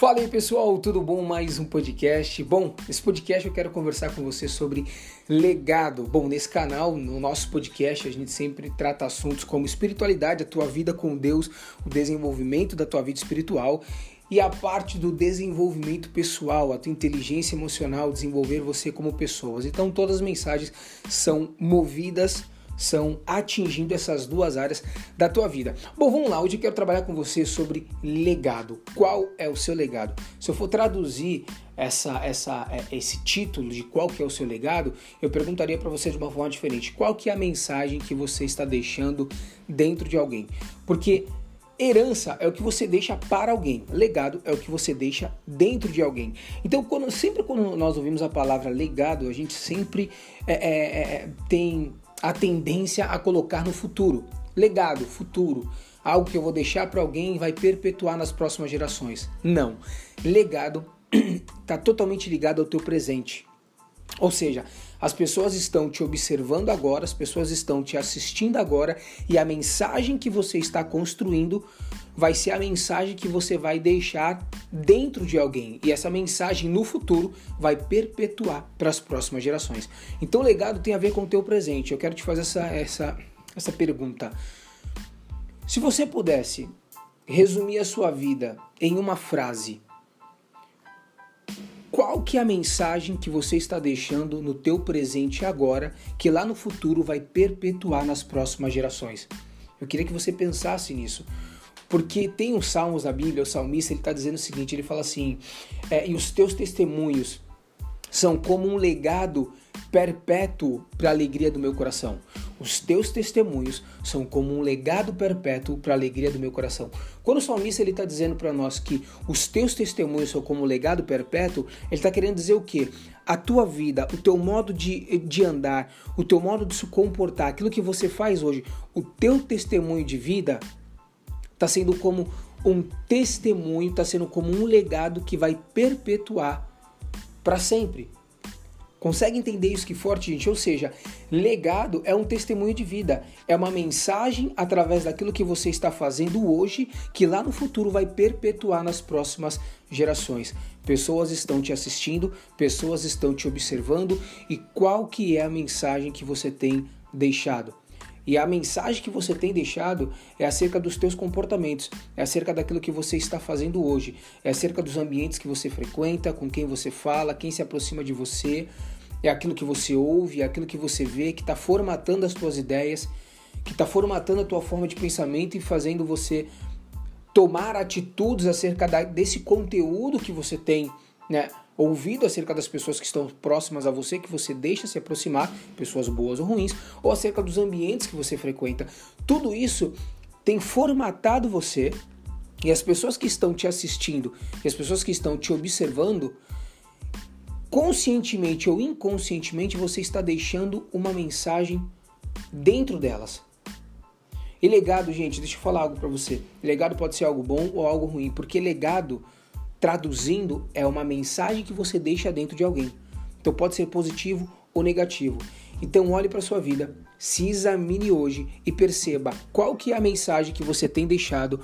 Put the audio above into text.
Fala aí pessoal, tudo bom? Mais um podcast. Bom, nesse podcast eu quero conversar com você sobre legado. Bom, nesse canal, no nosso podcast, a gente sempre trata assuntos como espiritualidade, a tua vida com Deus, o desenvolvimento da tua vida espiritual e a parte do desenvolvimento pessoal, a tua inteligência emocional, desenvolver você como pessoas. Então todas as mensagens são movidas são atingindo essas duas áreas da tua vida. Bom, vamos lá, hoje eu quero trabalhar com você sobre legado. Qual é o seu legado? Se eu for traduzir essa, essa, é, esse título de qual que é o seu legado, eu perguntaria para você de uma forma diferente. Qual que é a mensagem que você está deixando dentro de alguém? Porque Herança é o que você deixa para alguém, legado é o que você deixa dentro de alguém. Então, quando, sempre quando nós ouvimos a palavra legado, a gente sempre é, é, é tem a tendência a colocar no futuro. Legado, futuro, algo que eu vou deixar para alguém e vai perpetuar nas próximas gerações. Não. Legado está totalmente ligado ao teu presente. Ou seja, as pessoas estão te observando agora, as pessoas estão te assistindo agora e a mensagem que você está construindo vai ser a mensagem que você vai deixar dentro de alguém e essa mensagem no futuro vai perpetuar para as próximas gerações. Então, legado tem a ver com o teu presente. Eu quero te fazer essa essa essa pergunta. Se você pudesse resumir a sua vida em uma frase, qual que é a mensagem que você está deixando no teu presente agora, que lá no futuro vai perpetuar nas próximas gerações? Eu queria que você pensasse nisso. Porque tem os salmos da Bíblia, o salmista ele está dizendo o seguinte, ele fala assim, é, e os teus testemunhos são como um legado perpétuo para a alegria do meu coração. Os teus testemunhos são como um legado perpétuo para a alegria do meu coração. Quando o salmista está dizendo para nós que os teus testemunhos são como um legado perpétuo, ele está querendo dizer o quê? A tua vida, o teu modo de, de andar, o teu modo de se comportar, aquilo que você faz hoje, o teu testemunho de vida está sendo como um testemunho, está sendo como um legado que vai perpetuar para sempre. Consegue entender isso que forte, gente? Ou seja, legado é um testemunho de vida, é uma mensagem através daquilo que você está fazendo hoje, que lá no futuro vai perpetuar nas próximas gerações. Pessoas estão te assistindo, pessoas estão te observando e qual que é a mensagem que você tem deixado? E a mensagem que você tem deixado é acerca dos teus comportamentos, é acerca daquilo que você está fazendo hoje, é acerca dos ambientes que você frequenta, com quem você fala, quem se aproxima de você, é aquilo que você ouve, é aquilo que você vê, que está formatando as tuas ideias, que está formatando a tua forma de pensamento e fazendo você tomar atitudes acerca desse conteúdo que você tem, né? Ouvido acerca das pessoas que estão próximas a você, que você deixa se aproximar, pessoas boas ou ruins, ou acerca dos ambientes que você frequenta. Tudo isso tem formatado você e as pessoas que estão te assistindo e as pessoas que estão te observando, conscientemente ou inconscientemente, você está deixando uma mensagem dentro delas. E legado, gente, deixa eu falar algo para você. Legado pode ser algo bom ou algo ruim, porque legado Traduzindo, é uma mensagem que você deixa dentro de alguém. Então pode ser positivo ou negativo. Então olhe para sua vida, se examine hoje e perceba qual que é a mensagem que você tem deixado